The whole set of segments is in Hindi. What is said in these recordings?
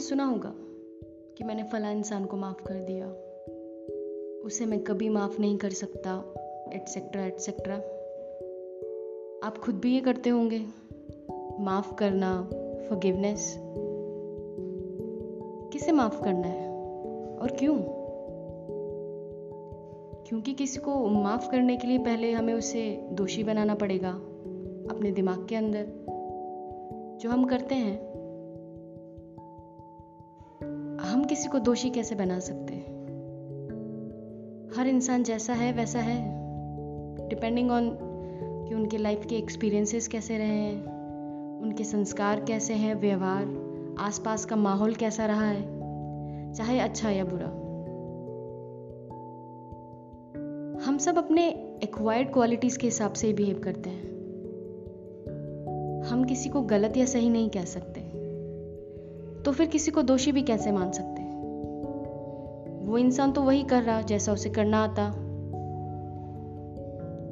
सुना होगा कि मैंने फला इंसान को माफ़ कर दिया। उसे मैं कभी माफ़ नहीं कर सकता एटसेट्रा एटसेट्रा आप खुद भी ये करते होंगे। माफ़ करना फॉरगिवनेस किसे माफ़ करना है? और क्यों? क्योंकि किसी को माफ़ करने के लिए पहले हमें उसे दोषी बनाना पड़ेगा, अपने दिमाग के अंदर। जो हम करते हैं किसी को दोषी कैसे बना सकते हैं? हर इंसान जैसा है, वैसा है। डिपेंडिंग ऑन कि उनके लाइफ के एक्सपीरियंसेस कैसे रहे हैं, उनके संस्कार कैसे हैं, व्यवहार, आसपास का माहौल कैसा रहा है, चाहे अच्छा या बुरा। हम सब अपने एक्वायर्ड क्वालिटीज़ के हिसाब से ही बिहेव करते हैं। हम किसी को गलत या सही नहीं कह सकते। तो फिर किसी को दोषी भी कैसे मान सकते वो इंसान तो वही कर रहा जैसा उसे करना आता।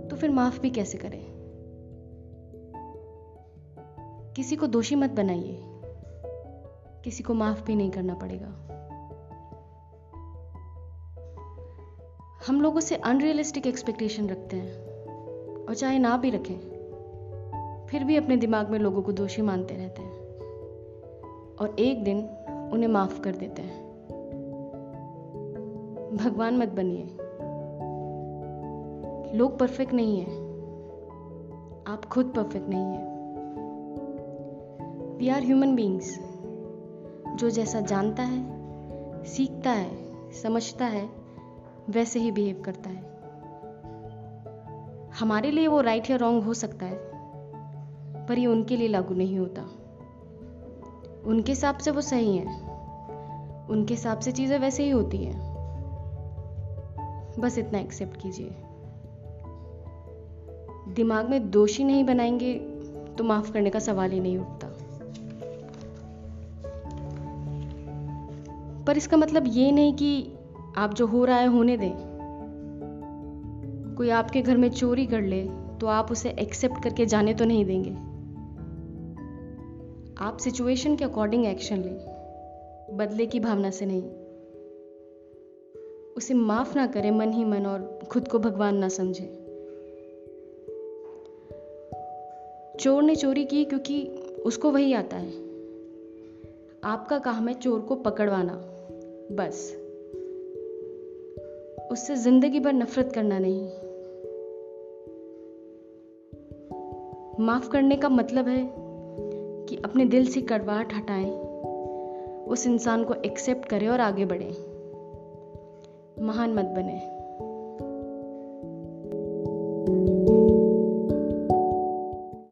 तो फिर माफ़ भी कैसे करें? किसी को दोषी मत बनाइए। किसी को माफ़ भी नहीं करना पड़ेगा। हम लोगों से अनरियलिस्टिक एक्सपेक्टेशन रखते हैं। और चाहे ना भी रखें, फिर भी अपने दिमाग में लोगों को दोषी मानते रहते हैं। और एक दिन उन्हें माफ़ कर देते हैं। भगवान मत बनिए। लोग परफेक्ट नहीं है। आप खुद परफेक्ट नहीं है। वी आर ह्यूमन बींग्स जो जैसा जानता है, सीखता है, समझता है, वैसे ही बिहेव करता है। हमारे लिए वो राइट या रॉन्ग हो सकता है, पर ये उनके लिए लागू नहीं होता। उनके हिसाब से वो सही है। उनके हिसाब से चीज़ें वैसे ही होती हैं। बस इतना एक्सेप्ट कीजिए। दिमाग में दोषी नहीं बनाएँगे तो माफ़ करने का सवाल ही नहीं उठता। पर इसका मतलब ये नहीं कि आप जो हो रहा है होने दें। कोई आपके घर में चोरी कर ले तो आप उसे एक्सेप्ट करके जाने तो नहीं देंगे। आप सिचुएशन के अकॉर्डिंग एक्शन लें, बदले की भावना से नहीं। उसे माफ़ ना करें, मन ही मन, और खुद को भगवान ना समझे। चोर ने चोरी की क्योंकि उसको वही आता है। आपका काम है चोर को पकड़वाना। बस। उससे ज़िंदगी भर नफरत करना नहीं। माफ़ करने का मतलब है कि अपने दिल से कड़वाहट हटाएँ। उस इंसान को एक्सेप्ट करें और आगे बढ़ें। महान मत बने।